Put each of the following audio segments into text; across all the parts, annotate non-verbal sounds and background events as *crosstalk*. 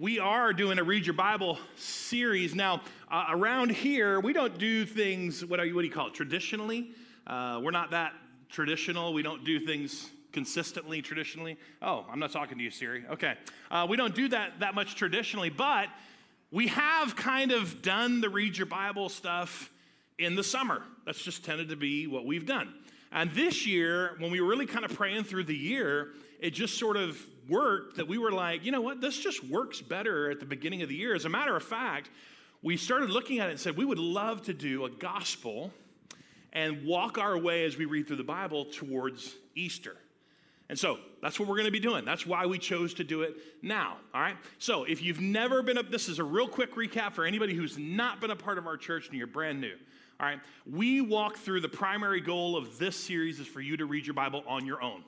we are doing a Read Your Bible series. Now, uh, around here, we don't do things, what, are you, what do you call it, traditionally? Uh, we're not that traditional. We don't do things consistently, traditionally. Oh, I'm not talking to you, Siri. Okay. Uh, we don't do that that much traditionally, but we have kind of done the Read Your Bible stuff in the summer. That's just tended to be what we've done. And this year, when we were really kind of praying through the year, it just sort of worked that we were like, you know what, this just works better at the beginning of the year. As a matter of fact, we started looking at it and said, we would love to do a gospel and walk our way as we read through the Bible towards Easter. And so that's what we're going to be doing. That's why we chose to do it now. All right. So if you've never been up, this is a real quick recap for anybody who's not been a part of our church and you're brand new. All right. We walk through the primary goal of this series is for you to read your Bible on your own.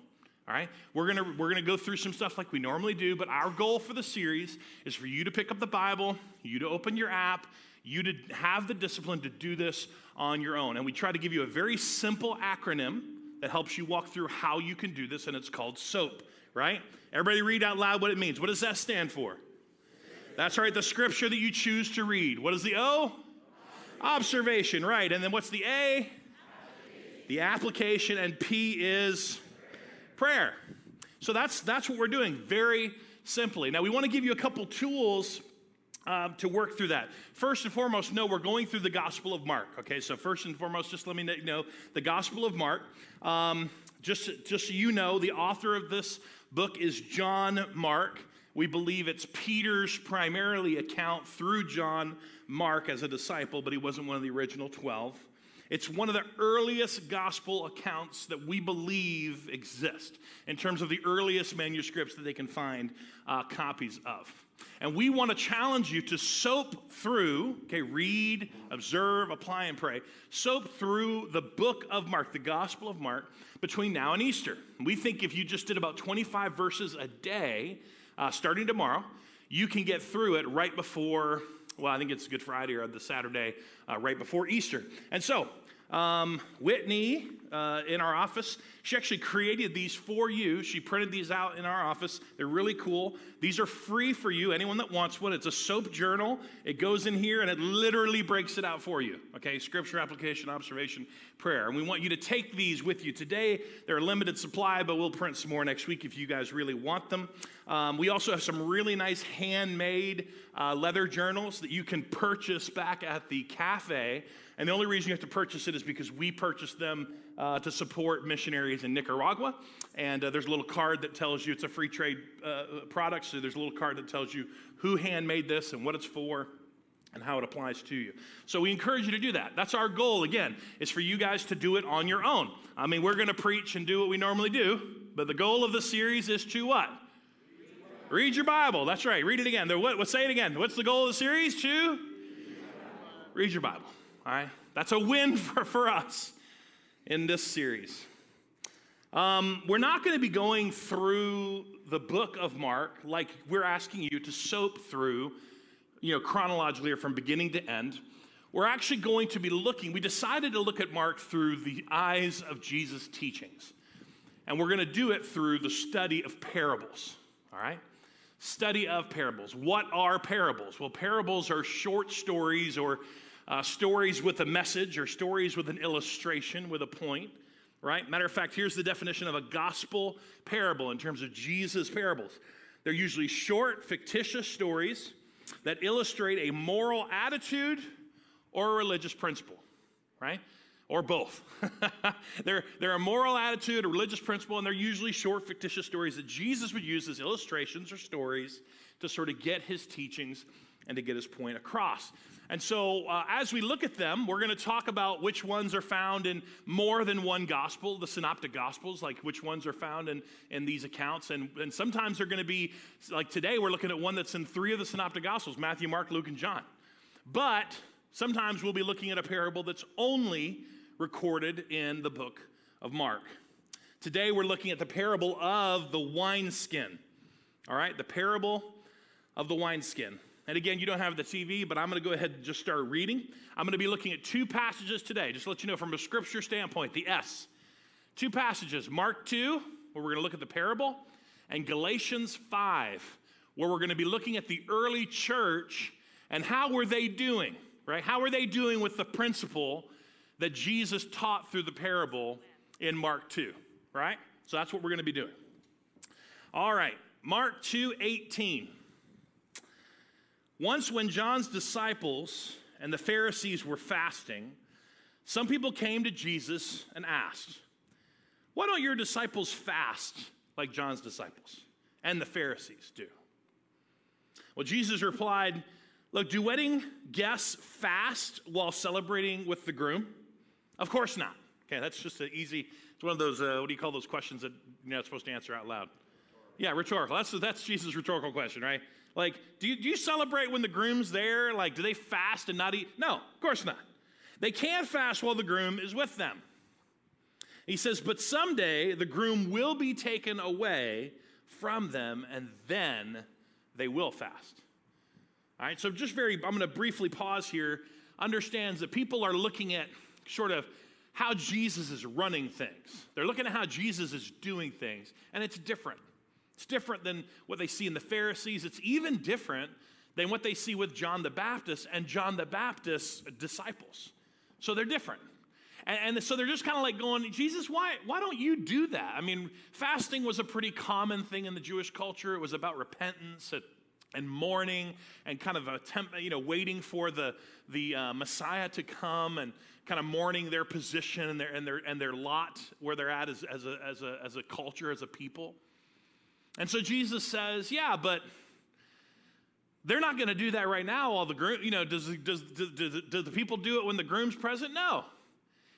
All right, we're gonna we're gonna go through some stuff like we normally do, but our goal for the series is for you to pick up the Bible, you to open your app, you to have the discipline to do this on your own. And we try to give you a very simple acronym that helps you walk through how you can do this, and it's called SOAP, right? Everybody read out loud what it means. What does that stand for? That's right, the scripture that you choose to read. What is the O? Observation, right. And then what's the A? The application, and P is prayer. So that's, that's what we're doing very simply. Now, we want to give you a couple tools uh, to work through that. First and foremost, no, we're going through the Gospel of Mark. Okay, so first and foremost, just let me know the Gospel of Mark. Um, just, just so you know, the author of this book is John Mark. We believe it's Peter's primarily account through John Mark as a disciple, but he wasn't one of the original 12. It's one of the earliest gospel accounts that we believe exist in terms of the earliest manuscripts that they can find uh, copies of. And we want to challenge you to soap through, okay, read, observe, apply, and pray. Soap through the book of Mark, the Gospel of Mark, between now and Easter. We think if you just did about 25 verses a day, uh, starting tomorrow, you can get through it right before, well, I think it's Good Friday or the Saturday uh, right before Easter. And so, um, Whitney uh, in our office, she actually created these for you. She printed these out in our office. They're really cool. These are free for you, anyone that wants one. It's a soap journal. It goes in here and it literally breaks it out for you. Okay, scripture, application, observation, prayer. And we want you to take these with you. Today, they're a limited supply, but we'll print some more next week if you guys really want them. Um, we also have some really nice handmade uh, leather journals that you can purchase back at the cafe. And the only reason you have to purchase it is because we purchased them uh, to support missionaries in Nicaragua. And uh, there's a little card that tells you it's a free trade uh, product. So there's a little card that tells you who handmade this and what it's for and how it applies to you. So we encourage you to do that. That's our goal, again, is for you guys to do it on your own. I mean, we're going to preach and do what we normally do, but the goal of the series is to what? Read your Bible. That's right. Read it again. What, what, say it again. What's the goal of the series? To read your Bible. All right? That's a win *laughs* for, for us in this series. Um, we're not going to be going through the book of Mark like we're asking you to soap through, you know, chronologically or from beginning to end. We're actually going to be looking, we decided to look at Mark through the eyes of Jesus' teachings. And we're going to do it through the study of parables, all right? Study of parables. What are parables? Well, parables are short stories or uh, stories with a message or stories with an illustration with a point, right? Matter of fact, here's the definition of a gospel parable in terms of Jesus' parables. They're usually short, fictitious stories that illustrate a moral attitude or a religious principle, right? Or both. *laughs* they're, they're a moral attitude, a religious principle, and they're usually short, fictitious stories that Jesus would use as illustrations or stories to sort of get his teachings and to get his point across. And so, uh, as we look at them, we're going to talk about which ones are found in more than one gospel, the synoptic gospels, like which ones are found in, in these accounts. And, and sometimes they're going to be, like today, we're looking at one that's in three of the synoptic gospels Matthew, Mark, Luke, and John. But sometimes we'll be looking at a parable that's only recorded in the book of Mark. Today, we're looking at the parable of the wineskin. All right, the parable of the wineskin. And again, you don't have the TV, but I'm going to go ahead and just start reading. I'm going to be looking at two passages today, just to let you know from a scripture standpoint, the S. Two passages Mark 2, where we're going to look at the parable, and Galatians 5, where we're going to be looking at the early church and how were they doing, right? How are they doing with the principle that Jesus taught through the parable in Mark 2, right? So that's what we're going to be doing. All right, Mark 2 18. Once, when John's disciples and the Pharisees were fasting, some people came to Jesus and asked, Why don't your disciples fast like John's disciples and the Pharisees do? Well, Jesus replied, Look, do wedding guests fast while celebrating with the groom? Of course not. Okay, that's just an easy, it's one of those, uh, what do you call those questions that you're not supposed to answer out loud? Yeah, rhetorical. That's, that's Jesus' rhetorical question, right? Like, do you, do you celebrate when the groom's there? Like, do they fast and not eat? No, of course not. They can't fast while the groom is with them. He says, but someday the groom will be taken away from them, and then they will fast. All right, so just very, I'm going to briefly pause here. Understands that people are looking at sort of how Jesus is running things. They're looking at how Jesus is doing things, and it's different. It's different than what they see in the Pharisees. It's even different than what they see with John the Baptist and John the Baptist's disciples. So they're different. And, and so they're just kind of like going, Jesus, why, why don't you do that? I mean, fasting was a pretty common thing in the Jewish culture. It was about repentance and mourning and kind of a you know, waiting for the, the uh, Messiah to come and kind of mourning their position and their, and their, and their lot where they're at as, as, a, as, a, as a culture, as a people. And so Jesus says, yeah, but they're not going to do that right now. All the groom, you know, does, does, does, does, do the people do it when the groom's present? No.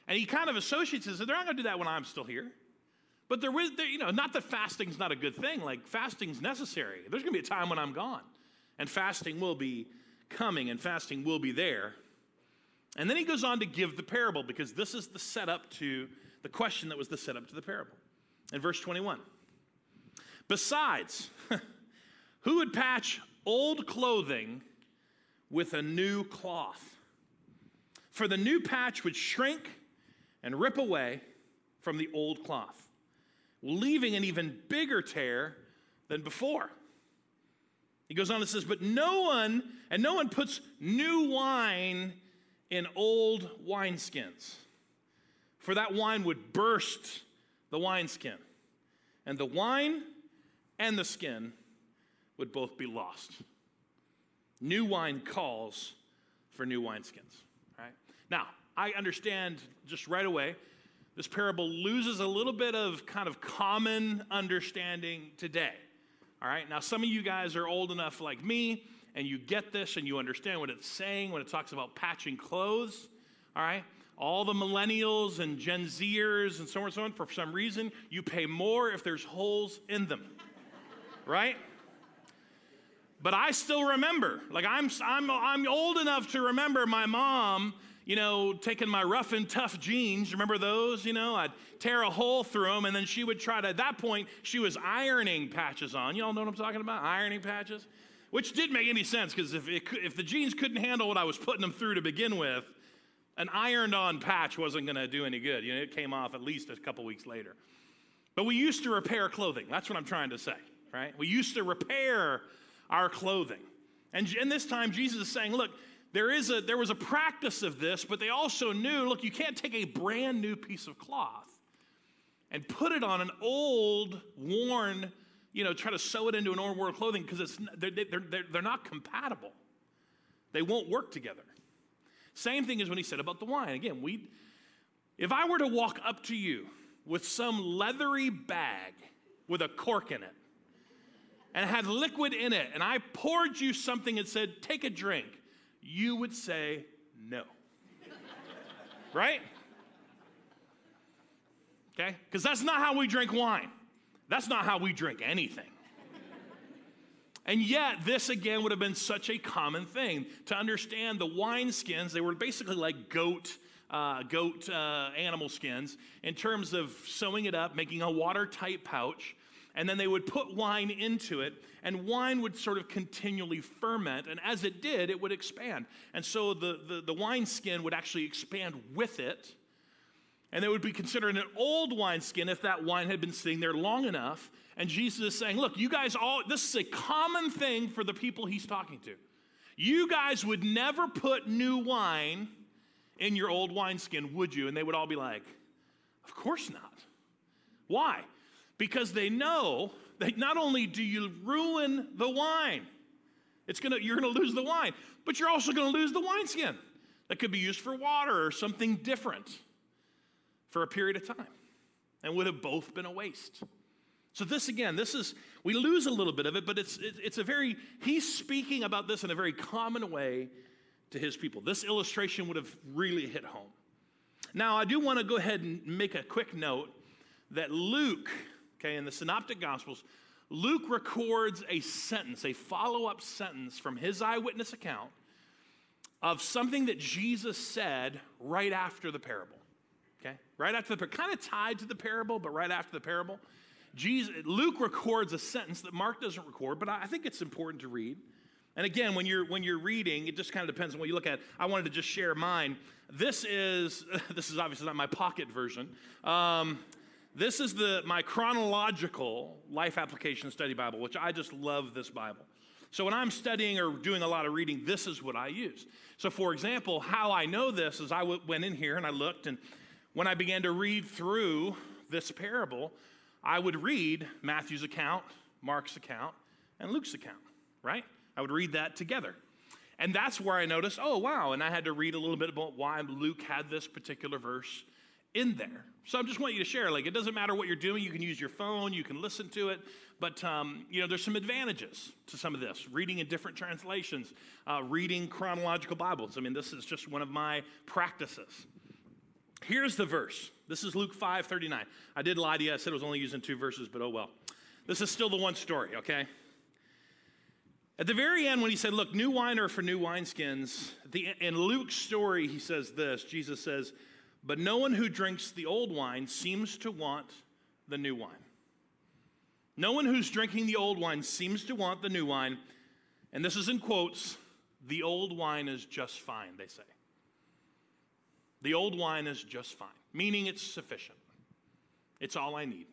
And he kind of associates it. They're not going to do that when I'm still here. But there is, you know, not that fasting's not a good thing. Like fasting's necessary. There's going to be a time when I'm gone, and fasting will be coming, and fasting will be there. And then he goes on to give the parable because this is the setup to the question that was the setup to the parable. In verse 21. Besides, *laughs* who would patch old clothing with a new cloth? For the new patch would shrink and rip away from the old cloth, leaving an even bigger tear than before. He goes on and says, But no one, and no one puts new wine in old wineskins, for that wine would burst the wineskin, and the wine and the skin would both be lost. New wine calls for new wineskins. Right? Now, I understand just right away, this parable loses a little bit of kind of common understanding today. All right, now some of you guys are old enough like me, and you get this and you understand what it's saying when it talks about patching clothes. All right, all the millennials and Gen Zers and so on and so on, for some reason, you pay more if there's holes in them right? But I still remember, like I'm, I'm, I'm old enough to remember my mom, you know, taking my rough and tough jeans. Remember those? You know, I'd tear a hole through them, and then she would try to. At that point, she was ironing patches on. You all know what I'm talking about? Ironing patches, which didn't make any sense because if if the jeans couldn't handle what I was putting them through to begin with, an ironed-on patch wasn't going to do any good. You know, it came off at least a couple weeks later. But we used to repair clothing. That's what I'm trying to say right? We used to repair our clothing. And in this time, Jesus is saying, look, there, is a, there was a practice of this, but they also knew, look, you can't take a brand new piece of cloth and put it on an old, worn, you know, try to sew it into an old worn clothing because they're, they're, they're not compatible. They won't work together. Same thing as when he said about the wine. Again, we, if I were to walk up to you with some leathery bag with a cork in it, and had liquid in it, and I poured you something and said, Take a drink, you would say no. *laughs* right? Okay? Because that's not how we drink wine. That's not how we drink anything. And yet, this again would have been such a common thing to understand the wine skins. They were basically like goat, uh, goat uh, animal skins in terms of sewing it up, making a watertight pouch, and then they would put wine into it, and wine would sort of continually ferment, and as it did, it would expand. And so the, the, the wine skin would actually expand with it. And they would be considered an old wineskin if that wine had been sitting there long enough. And Jesus is saying, Look, you guys all, this is a common thing for the people he's talking to. You guys would never put new wine in your old wineskin, would you? And they would all be like, Of course not. Why? Because they know that not only do you ruin the wine, it's gonna, you're gonna lose the wine, but you're also gonna lose the wineskin that could be used for water or something different for a period of time and would have both been a waste. So, this again, this is, we lose a little bit of it, but it's, it's a very, he's speaking about this in a very common way to his people. This illustration would have really hit home. Now, I do want to go ahead and make a quick note that Luke, okay, in the Synoptic Gospels, Luke records a sentence, a follow up sentence from his eyewitness account of something that Jesus said right after the parable. Okay? Right after the kind of tied to the parable, but right after the parable. Jesus, Luke records a sentence that Mark doesn't record, but I think it's important to read. And again, when you're when you're reading, it just kind of depends on what you look at. I wanted to just share mine. This is *laughs* this is obviously not my pocket version. Um, this is the my chronological life application study Bible, which I just love this Bible. So when I'm studying or doing a lot of reading, this is what I use. So for example, how I know this is I w- went in here and I looked, and when I began to read through this parable, I would read Matthew's account, Mark's account, and Luke's account, right? I would read that together. And that's where I noticed, oh, wow. And I had to read a little bit about why Luke had this particular verse in there. So I just want you to share. Like, it doesn't matter what you're doing. You can use your phone, you can listen to it. But, um, you know, there's some advantages to some of this. Reading in different translations, uh, reading chronological Bibles. I mean, this is just one of my practices. Here's the verse. This is Luke 5 39. I did lie to you. I said I was only using two verses, but oh well. This is still the one story, okay? At the very end, when he said, Look, new wine for new wineskins, the, in Luke's story, he says this Jesus says, But no one who drinks the old wine seems to want the new wine. No one who's drinking the old wine seems to want the new wine. And this is in quotes the old wine is just fine, they say. The old wine is just fine, meaning it's sufficient. It's all I need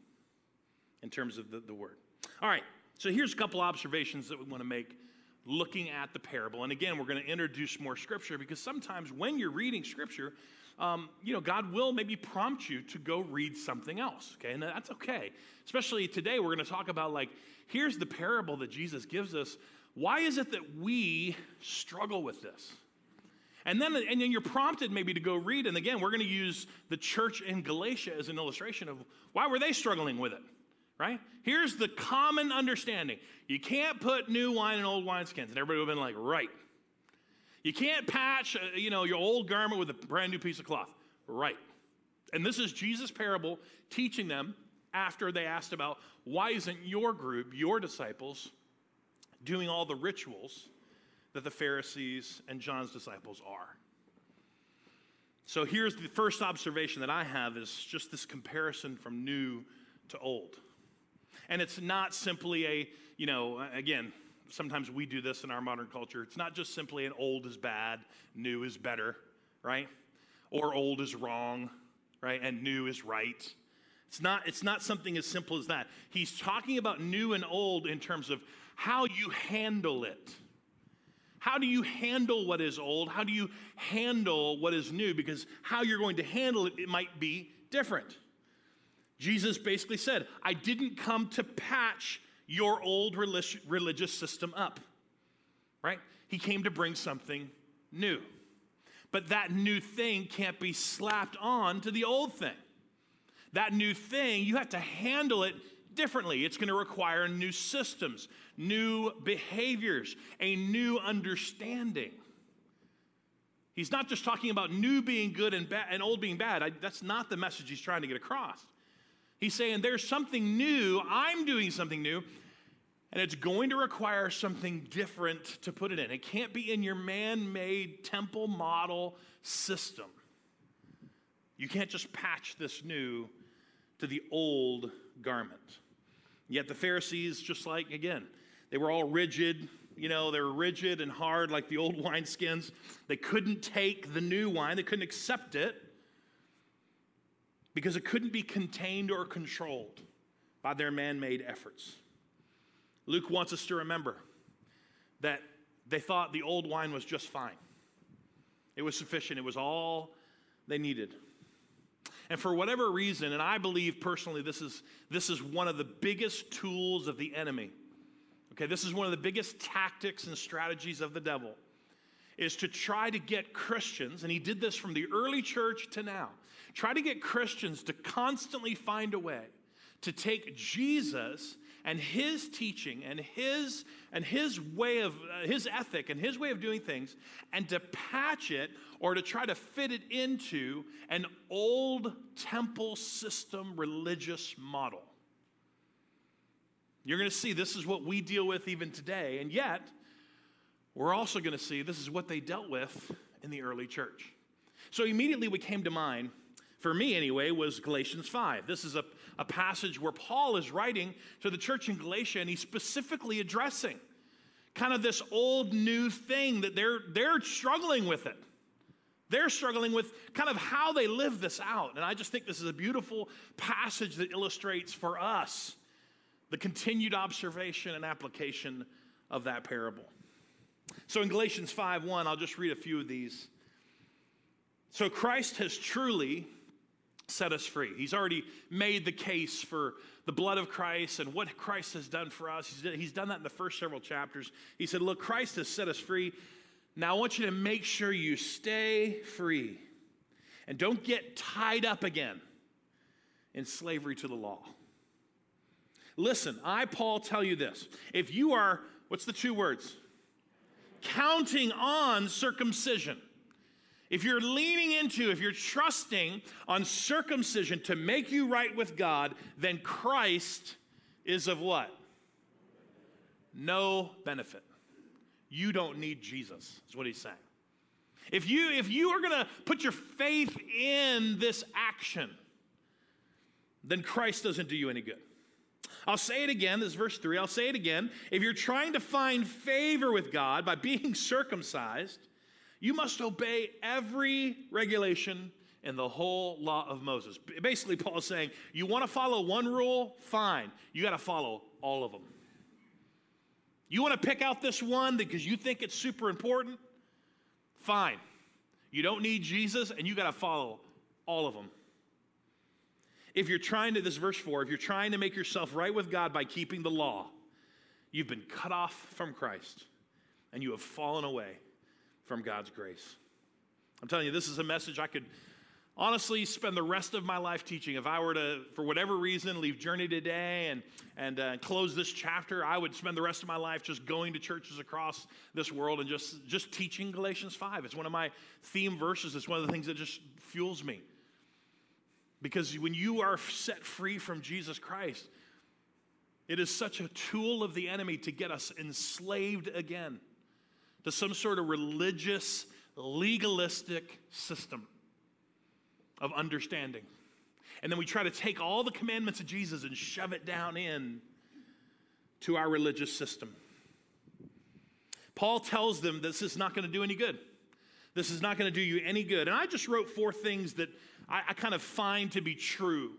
in terms of the, the word. All right, so here's a couple observations that we want to make looking at the parable. And again, we're going to introduce more scripture because sometimes when you're reading scripture, um, you know, God will maybe prompt you to go read something else, okay? And that's okay. Especially today, we're going to talk about like, here's the parable that Jesus gives us. Why is it that we struggle with this? And then, and then you're prompted maybe to go read. And again, we're going to use the church in Galatia as an illustration of why were they struggling with it, right? Here's the common understanding. You can't put new wine in old wineskins. And everybody would have been like, right. You can't patch, uh, you know, your old garment with a brand new piece of cloth. Right. And this is Jesus' parable teaching them after they asked about why isn't your group, your disciples, doing all the rituals that the Pharisees and John's disciples are. So here's the first observation that I have is just this comparison from new to old. And it's not simply a, you know, again, sometimes we do this in our modern culture. It's not just simply an old is bad, new is better, right? Or old is wrong, right? And new is right. It's not, it's not something as simple as that. He's talking about new and old in terms of how you handle it. How do you handle what is old? How do you handle what is new? Because how you're going to handle it, it might be different. Jesus basically said, I didn't come to patch your old religious system up, right? He came to bring something new. But that new thing can't be slapped on to the old thing. That new thing, you have to handle it differently. It's going to require new systems, new behaviors, a new understanding. He's not just talking about new being good and, ba- and old being bad. I, that's not the message he's trying to get across. He's saying there's something new, I'm doing something new, and it's going to require something different to put it in. It can't be in your man made temple model system. You can't just patch this new to the old garment. Yet the Pharisees, just like, again, they were all rigid. You know, they were rigid and hard like the old *laughs* wineskins. They couldn't take the new wine, they couldn't accept it. because it couldn't be contained or controlled by their man made efforts. Luke wants us to remember that they thought the old wine was just fine, it was sufficient, it was all they needed. And for whatever reason, and I believe personally this is, this is one of the biggest tools of the enemy. Okay, this is one of the biggest tactics and strategies of the devil is to try to get Christians, and he did this from the early church to now, try to get Christians to constantly find a way to take Jesus and his teaching and his and his way of uh, his ethic and his way of doing things and to patch it or to try to fit it into an old temple system religious model. You're going to see this is what we deal with even today and yet we're also going to see this is what they dealt with in the early church. So immediately we came to mind for me anyway, was Galatians 5. This is a, a passage where Paul is writing to the church in Galatia and he's specifically addressing kind of this old new thing that they're, they're struggling with it. They're struggling with kind of how they live this out. And I just think this is a beautiful passage that illustrates for us the continued observation and application of that parable. So in Galatians 5 1, I'll just read a few of these. So Christ has truly set us free. He's already made the case for the blood of Christ and what Christ has done for us. He's, done that in the first several chapters. He said, Look, Christ has set us free. Now I want you to make sure you stay free and don't get tied up again in slavery to the law. Listen, I, Paul, tell you this. If you are, what's the two words? Counting on circumcision if you're leaning into, if you're trusting on circumcision to make you right with God, then Christ is of what? No benefit. You don't need Jesus, is what he's saying. If you, if you are going to put your faith in this action, then Christ doesn't do you any good. I'll say it again. This is verse 3. I'll say it again. If you're trying to find favor with God by being *laughs* circumcised, you must obey every regulation in the whole law of Moses. Basically, Paul is saying, you want to follow one rule? Fine. You got to follow all of them. You want to pick out this one because you think it's super important? Fine. You don't need Jesus and you got to follow all of them. If you're trying to, this verse 4, if you're trying to make yourself right with God by keeping the law, you've been cut off from Christ and you have fallen away from God's grace. I'm telling you, this is a message I could honestly spend the rest of my life teaching. If I were to, for whatever reason, leave Journey today and, and uh, close this chapter, I would spend the rest of my life just going to churches across this world and just, just teaching Galatians 5. It's one of my theme verses, it's one of the things that just fuels me. Because when you are set free from Jesus Christ, it is such a tool of the enemy to get us enslaved again to some sort of religious, legalistic system of understanding. And then we try to take all the commandments of Jesus and shove it down in to our religious system. Paul tells them this is not going to do any good. This is not going to do you any good. And I just wrote four things that I, I kind of find to be true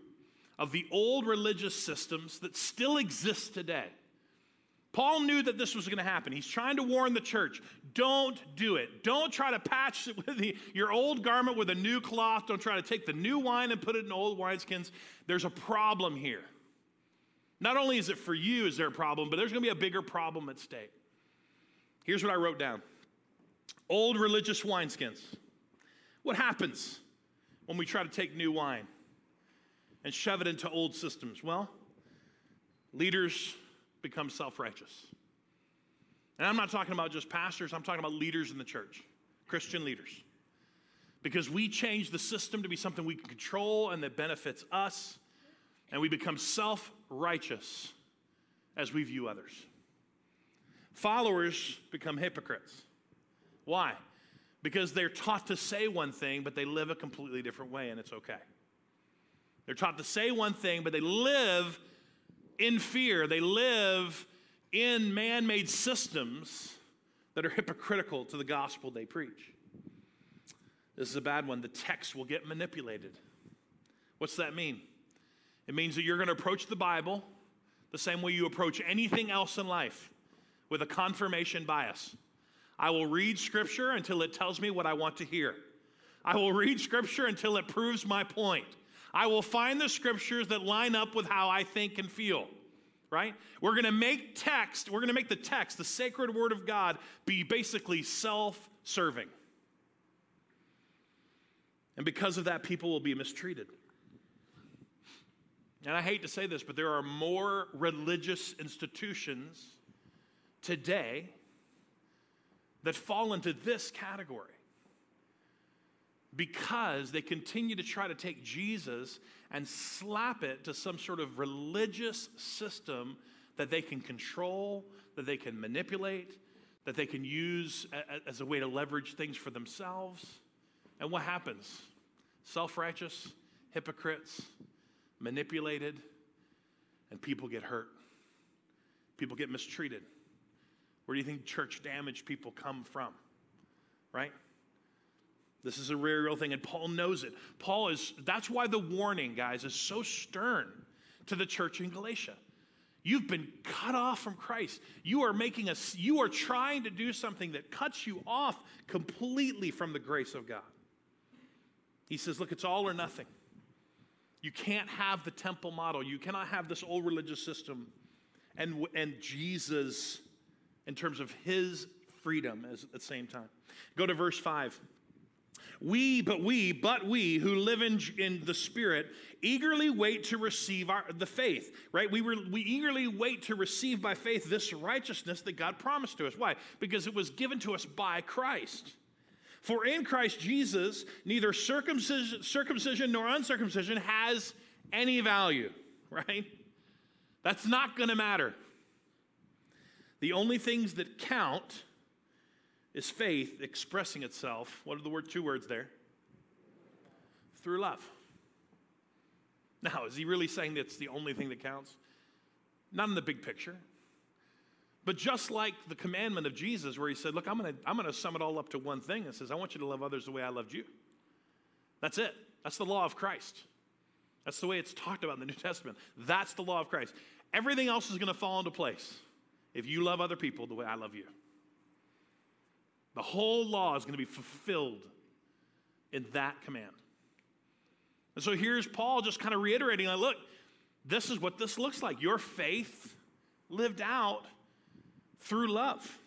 of the old religious systems that still exist today. Paul knew that this was going to happen. He's trying to warn the church don't do it. Don't try to patch *laughs* the, your old garment with a new cloth. Don't try to take the new wine and put it in old wineskins. There's a problem here. Not only is it for you, is there a problem, but there's going to be a bigger problem at stake. Here's what I wrote down old religious wineskins. What happens when we try to take new wine and shove it into old systems? Well, leaders become self righteous. And I'm not talking about just pastors, I'm talking about leaders in the church, Christian leaders. Because we change the system to be something we can control and that benefits us, and we become self righteous as we view others. Followers become hypocrites. Why? Because they're taught to say one thing, but they live a completely different way, and it's okay. They're taught to say one thing, but they live in fear. They live in man made systems that are hypocritical to the gospel they preach. This is a bad one. The text will get manipulated. What's that mean? It means that you're going to approach the Bible the same way you approach anything else in life with a confirmation bias. I will read scripture until it tells me what I want to hear. I will read scripture until it proves my point. I will find the scriptures that line up with how I think and feel. Right? We're going to make text, we're going to make the text, the sacred word of God, be basically self serving. And because of that, people will be mistreated. And I hate to say this, but there are more religious institutions today that fall into this category because they continue to try to take Jesus and slap it to some sort of religious system that they can control, that they can manipulate, that they can use as a way to leverage things for themselves. And what happens? Self righteous, hypocrites, manipulated, and people get hurt. People get mistreated. Where do you think church damaged people come from? Right? This is a real, real thing, and Paul knows it. Paul is, that's why the warning, guys, is so stern to the church in Galatia. You've been cut off from Christ. You are making a, you are trying to do something that cuts you off completely from the grace of God. He says, look, it's all or nothing. You can't have the temple model. You cannot have this old religious system and, and Jesus in terms of his freedom as, at the same time. Go to verse 5. We, but we, but we who live in, in the Spirit eagerly wait to receive our, the faith, right? We, were, we eagerly wait to receive by faith this righteousness that God promised to us. Why? Because it was given to us by Christ. For in Christ Jesus, neither circumcision, circumcision nor uncircumcision has any value, *laughs* right? That's not going to matter. The only things that count is faith expressing itself. What are the word, two words there? Through love. Now, is he really saying that's the only thing that counts? Not in the big picture. But just like the commandment of Jesus, where he said, Look, I'm going to I'm to sum it all up to one thing. It says, I want you to love others the way I loved you. That's it. That's the law of Christ. That's the way it's talked about in the New Testament. That's the law of Christ. Everything else is going to fall into place if you love other people the way I love you. The whole law is going to be fulfilled in that command. And so here's Paul just kind of reiterating like, look, this is what this looks like. Your faith lived out through love.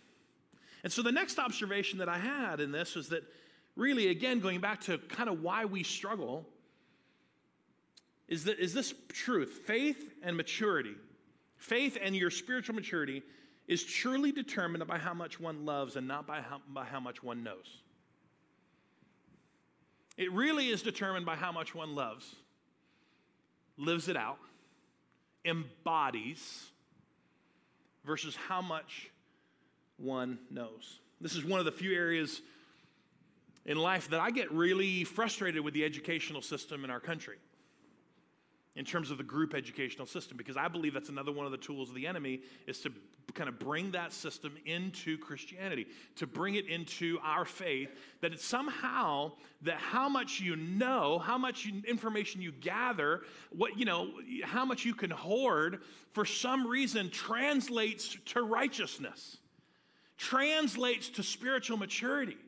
And so the next observation that I had in this was that really, again, going back to kind of why we struggle, is, that, is this truth faith and maturity, faith and your spiritual maturity is truly determined by how much one loves and not by how, by how much one knows. It really is determined by how much one loves, lives it out, embodies, versus how much one knows. This is one of the few areas in life that I get really frustrated with the educational system in our country in terms of the group educational system because I believe that's another one of the tools of the enemy is to kind of bring that system into Christianity, to bring it into our faith, that it's somehow that how much you know, how much information you gather, what you know, how much you can hoard for some reason translates to righteousness. Translates to spiritual maturity.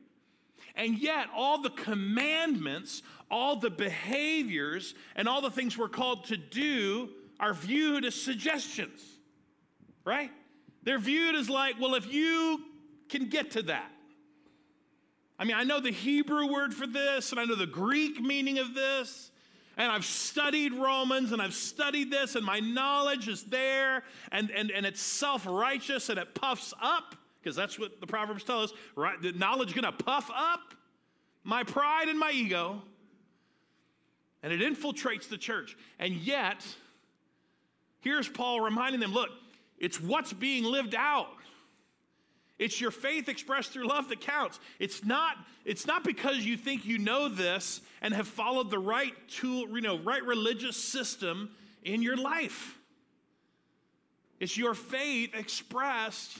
And yet, all the commandments, all the behaviors, and all the things we're called to do are viewed as suggestions, right? They're viewed as like, well, if you can get to that. I mean, I know the Hebrew word for this, and I know the Greek meaning of this, and I've studied Romans, and I've studied this, and my knowledge is there, and, and, and it's self righteous, and it puffs up because that's what the Proverbs tell us, right? The knowledge to puff up my pride and my ego, and it infiltrates the church. And yet, here's Paul reminding them look, it's what's being lived out. It's your faith expressed through love that counts. It's not, it's not because you think you know this and have followed the right tool, you know, right religious system in your life. It's your faith expressed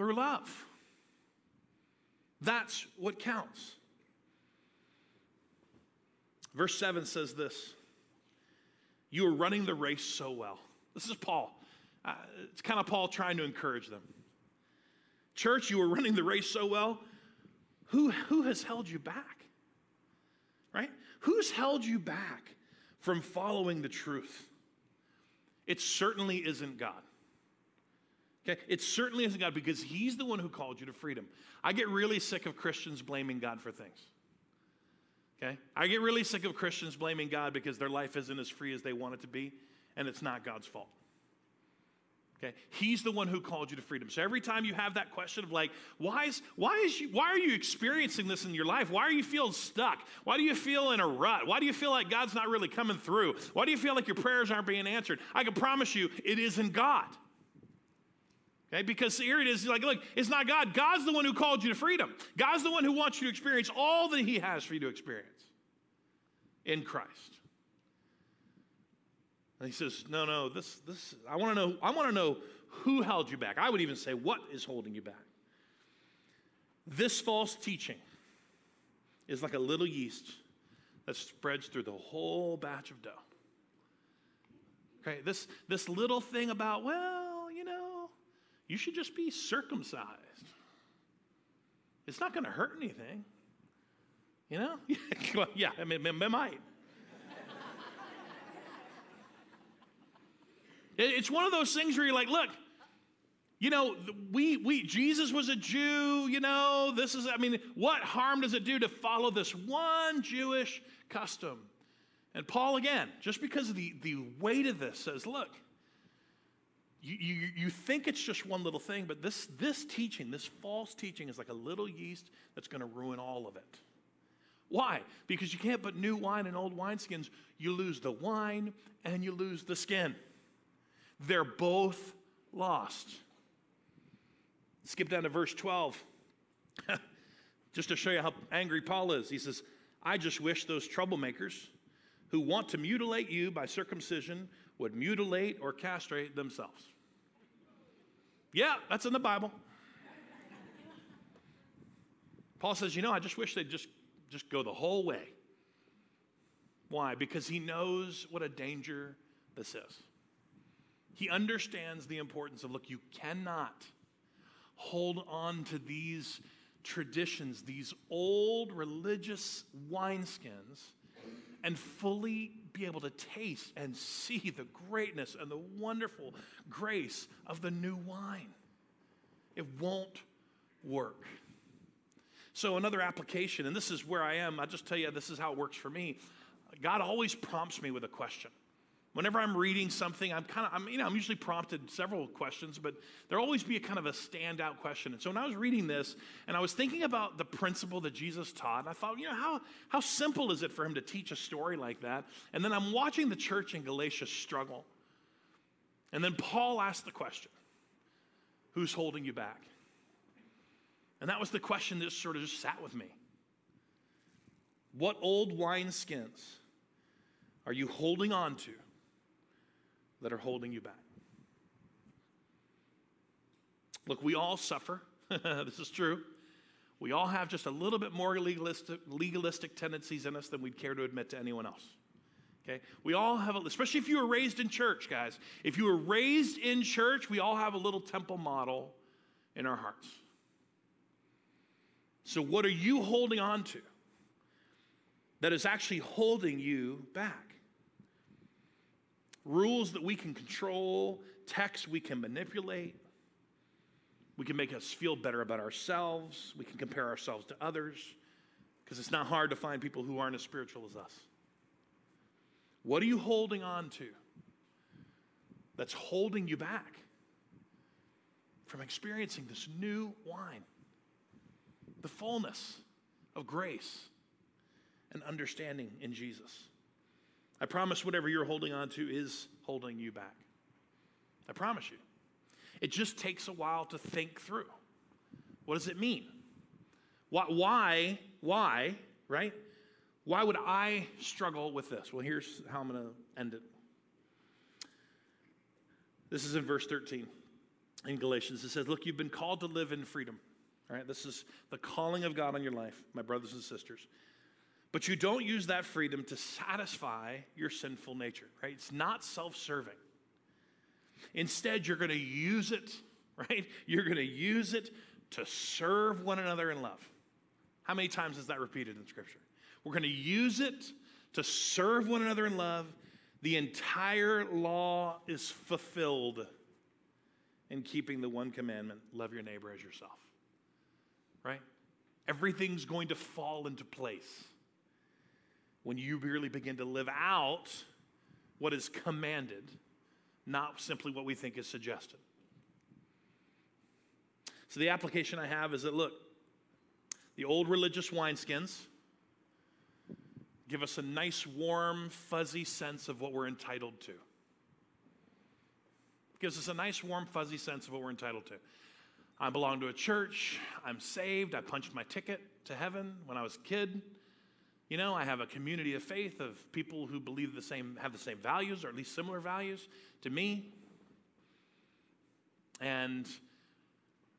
through love. That's what counts. Verse 7 says this You are running the race so well. This is Paul. Uh, it's kind of Paul trying to encourage them. Church, you are running the race so well. Who, who has held you back? Right? Who's held you back from following the truth? It certainly isn't God. Okay? It certainly isn't God because He's the one who called you to freedom. I get really sick of Christians blaming God for things. Okay? I get really sick of Christians blaming God because their life isn't as free as they want it to be, and it's not God's fault. Okay? He's the one who called you to freedom. So every time you have that question of like, why is why is you why are you experiencing this in your life? Why are you feeling stuck? Why do you feel in a rut? Why do you feel like God's not really coming through? Why do you feel like your prayers aren't being answered? I can promise you it isn't God. Okay, because here it is like, look, it's not God. God's the one who called you to freedom. God's the one who wants you to experience all that He has for you to experience in Christ. And he says, No, no, this, this, I want to know, I want to know who held you back. I would even say, what is holding you back? This false teaching is like a little yeast that spreads through the whole batch of dough. Okay, this, this little thing about, well, you should just be circumcised. It's not going to hurt anything. You know? *laughs* yeah, I mean, it might. it's one of those things where you're like, look, you know, we, we, Jesus was a Jew, you know, this is, I mean, what harm does it do to follow this one Jewish custom? And Paul, again, just because of the, the weight of this, says, look, you, you, think it's just one little thing, but this, this teaching, this false teaching, is like a little yeast that's going to ruin all of it. Why? Because you can't put new wine in old wineskins. You lose the wine and you lose the skin. They're both lost. Skip down to verse 12. *laughs* just to show you how angry Paul is. He says, I just wish those troublemakers who want to mutilate you by circumcision would mutilate or castrate themselves. Yeah, that's in the Bible. Paul says, you know, I just wish they'd just, just go the whole way. Why? Because he knows what a danger this is. He understands the importance of look, you cannot hold on to these traditions, these old religious wineskins, and fully be able to taste and see the greatness and the wonderful grace of the new wine. It won't work. So, another application, and this is where I am, I'll just tell you this is how it works for me. God always prompts me with a question. Whenever I'm reading something, I'm kind of, I'm, you know, I'm usually prompted several questions, but there'll always be a kind of a standout question. And so when I was reading this and I was thinking about the principle that Jesus taught, I thought, you know, how, how simple is it for him to teach a story like that? And then I'm watching the church in Galatia struggle. And then Paul asked the question Who's holding you back? And that was the question that sort of just sat with me. What old wineskins are you holding on to? That are holding you back. Look, we all suffer. *laughs* this is true. We all have just a little bit more legalistic, legalistic tendencies in us than we'd care to admit to anyone else. Okay? We all have, a, especially if you were raised in church, guys. If you were raised in church, we all have a little temple model in our hearts. So, what are you holding on to that is actually holding you back? Rules that we can control, texts we can manipulate. We can make us feel better about ourselves. We can compare ourselves to others because it's not hard to find people who aren't as spiritual as us. What are you holding on to that's holding you back from experiencing this new wine, the fullness of grace and understanding in Jesus? I promise whatever you're holding on to is holding you back. I promise you. It just takes a while to think through. What does it mean? Why, why, right? Why would I struggle with this? Well, here's how I'm going to end it. This is in verse 13 in Galatians. It says, Look, you've been called to live in freedom. All right, this is the calling of God on your life, my brothers and sisters. But you don't use that freedom to satisfy your sinful nature, right? It's not self serving. Instead, you're going to use it, *laughs* right? You're going to use it to serve one another in love. How many times is that repeated in Scripture? We're going to use it to serve one another in love. The entire law is fulfilled in keeping the one commandment love your neighbor as yourself, right? Everything's going to fall into place when you really begin to live out what is commanded, not simply what we think is suggested. So, the application I have is that look, the old religious wineskins give us a nice, warm, fuzzy sense of what we're entitled to. Gives us a nice, warm, fuzzy sense of what we're entitled to. I belong to a church. I'm saved. I punched my ticket to heaven when I was a kid. You know, I have a community of faith of people who believe the same, have the same values, or at least similar values to me. And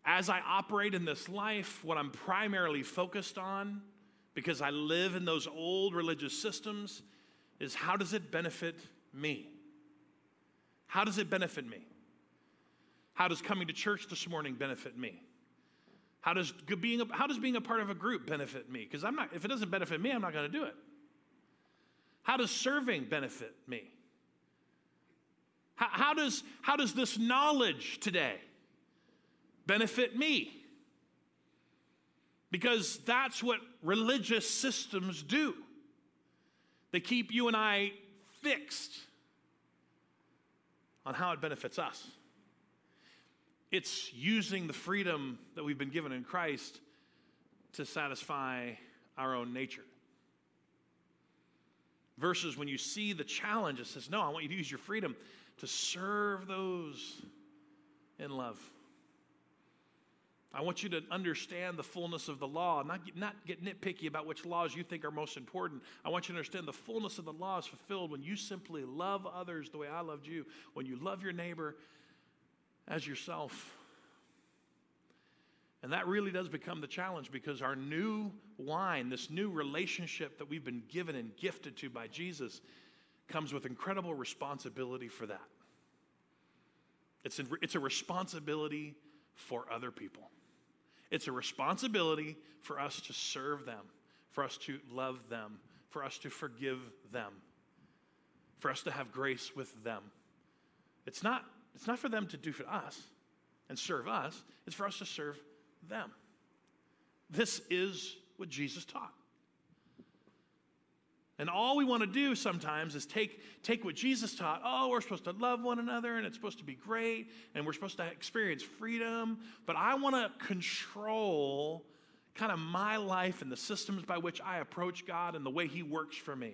as I operate in this life, what I'm primarily focused on, because I live in those old religious systems, is how does it benefit me? How does it benefit me? How does coming to church this morning benefit me? How does being a, how does being a part of a group benefit me? Because I'm not, if it doesn't benefit me, I'm not going to do it. How does serving benefit me? How, how, does, how does this knowledge today benefit me? Because that's what religious systems do. They keep you and I fixed on how it benefits us. It's using the freedom that we've been given in Christ to satisfy our own nature. Versus when you see the challenge, it says, No, I want you to use your freedom to serve those in love. I want you to understand the fullness of the law, not get, not get nitpicky about which laws you think are most important. I want you to understand the fullness of the law is fulfilled when you simply love others the way I loved you, when you love your neighbor as yourself. And that really does become the challenge because our new wine, this new relationship that we've been given and gifted to by Jesus, comes with incredible responsibility for that. It's a, it's a responsibility for other people. It's a responsibility for us to serve them, for us to love them, for us to forgive them, for us to have grace with them. It's not it's not for them to do for us and serve us, it's for us to serve them. This is what Jesus taught. And all we want to do sometimes is take, take what Jesus taught. Oh, we're supposed to love one another and it's supposed to be great and we're supposed to experience freedom. But I want to control kind of my life and the systems by which I approach God and the way He works for me.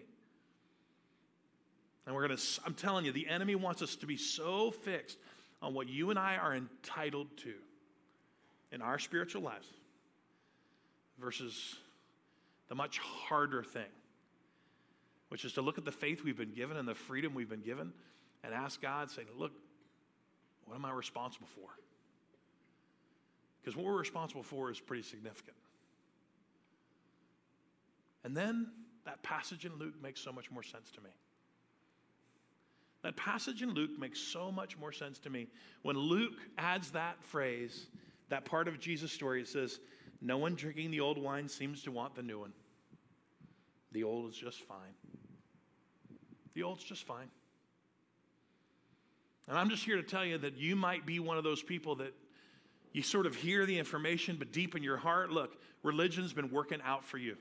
And we're going to, I'm telling you, the enemy wants us to be so fixed on what you and I are entitled to in our spiritual lives versus the much harder thing, which is to look at the faith we've been given and the freedom we've been given and ask God, say, look, what am I responsible for? Because what we're responsible for is pretty significant. And then that passage in Luke makes so much more sense to me. That passage in Luke makes so much more sense to me. When Luke adds that phrase, that part of Jesus' story, it says, No one drinking the old wine seems to want the new one. The old is just fine. The old's just fine. And I'm just here to tell you that you might be one of those people that you sort of hear the information, but deep in your heart, look, religion's been working out for you.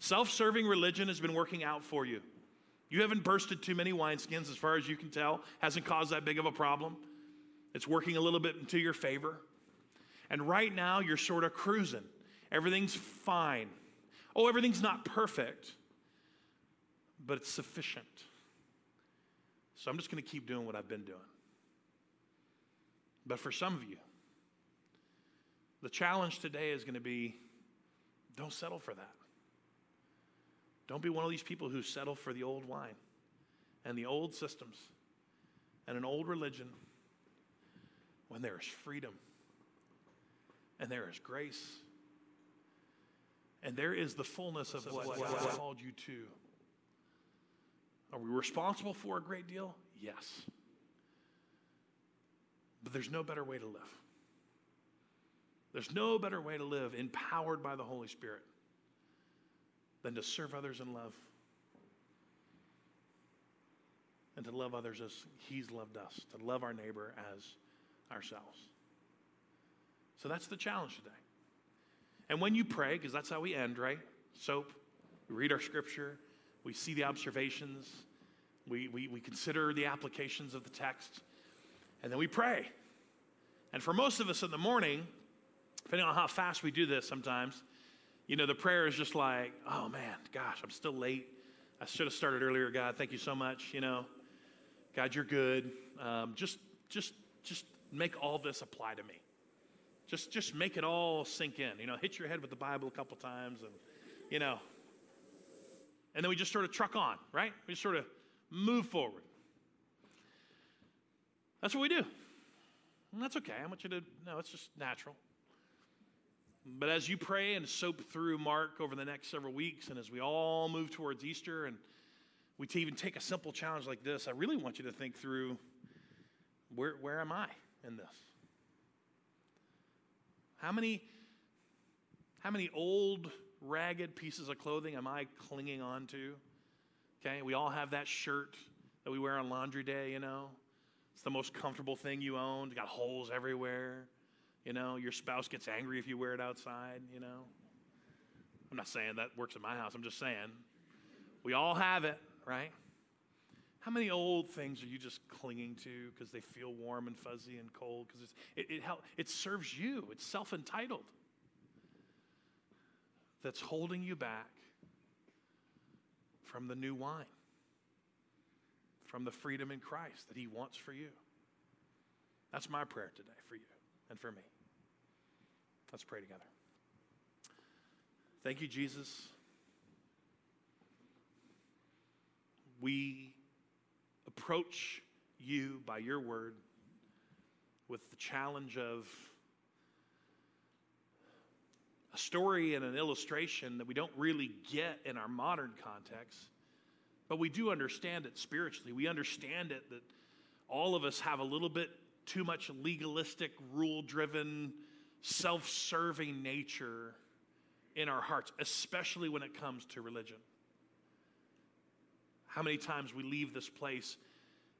Self serving religion has been working out for you. You haven't bursted too many wineskins, as far as you can tell, hasn't caused that big of a problem. It's working a little bit into your favor. And right now, you're sort of cruising. Everything's fine. Oh, everything's not perfect, but it's sufficient. So I'm just going to keep doing what I've been doing. But for some of you, the challenge today is going to be don't settle for that. Don't be one of these people who settle for the old wine and the old systems and an old religion when there is freedom and there is grace And there is the fullness of what God called you to. Are we responsible for a great deal? Yes. But there's no better way to live. There's no better way to live empowered by the Holy Spirit than to serve others in love and to love others as He's loved us, to love our neighbor as ourselves. So that's the challenge today. And when you pray, because that's how we end, right? Soap, we read our scripture, we see the observations, we, we, we consider the applications of the text, and then we pray. And for most of us in the morning, depending on how fast we do this sometimes, you know, the prayer is just like, oh man, gosh, I'm still late. I should have started earlier, God. Thank you so much. You know, God, you're good. Um, just, just, just make all this apply to me. Just, just make it all sink in. You know, hit your head with the Bible a couple times, and you know, and then we just sort of truck on, right? We just sort of move forward. That's what we do. And that's okay. I want you to know it's just natural. But as you pray and soap through Mark over the next several weeks, and as we all move towards Easter, and we even take a simple challenge like this, I really want you to think through where, where am I in this? How many, how many old, ragged pieces of clothing am I clinging on to? Okay, we all have that shirt that we wear on laundry day, you know. It's the most comfortable thing you own. It's got holes everywhere. You know, your spouse gets angry if you wear it outside, you know. I'm not saying that works in my house. I'm just saying we all have it, right? How many old things are you just clinging to because they feel warm and fuzzy and cold? Because it, it, it serves you, it's self entitled. That's holding you back from the new wine, from the freedom in Christ that He wants for you. That's my prayer today for you and for me. Let's pray together. Thank you, Jesus. We approach you by your word with the challenge of a story and an illustration that we don't really get in our modern context, but we do understand it spiritually. We understand it that all of us have a little bit too much legalistic, rule driven, self serving nature in our hearts, especially when it comes to religion. How many times we leave this place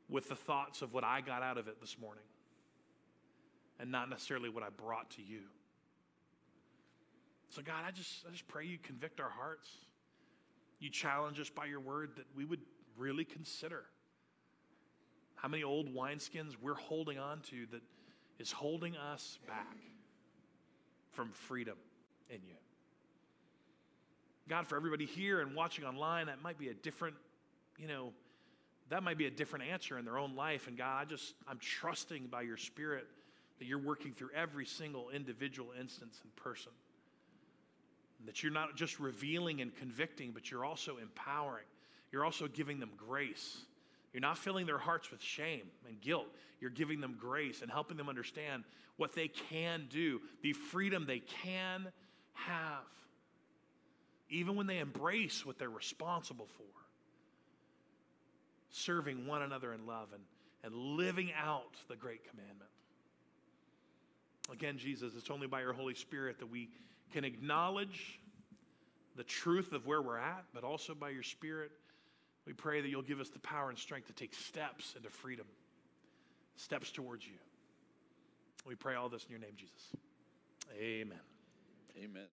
with the thoughts of what I got out of it this morning and not necessarily what I brought to you. So, God, I just, I just pray you convict our hearts. You challenge us by your word that we would really consider how many old wineskins we're holding on to that is holding us back from freedom in you. God, for everybody here and watching online, that might be a different, you know, that might be a different answer in their own life. And God, I just, I'm trusting by your Spirit that you're working through every single individual instance and person. And that you're not just revealing and convicting, but you're also empowering. You're also giving them grace. You're not filling their hearts with shame and guilt. You're giving them grace and helping them understand what they can do, the freedom they can have, even when they embrace what they're responsible for. Serving one another in love and, and living out the great commandment. Again, Jesus, it's only by your Holy Spirit that we can acknowledge the truth of where we're at, but also by your Spirit, we pray that you'll give us the power and strength to take steps into freedom, steps towards you. We pray all this in your name, Jesus. Amen. Amen.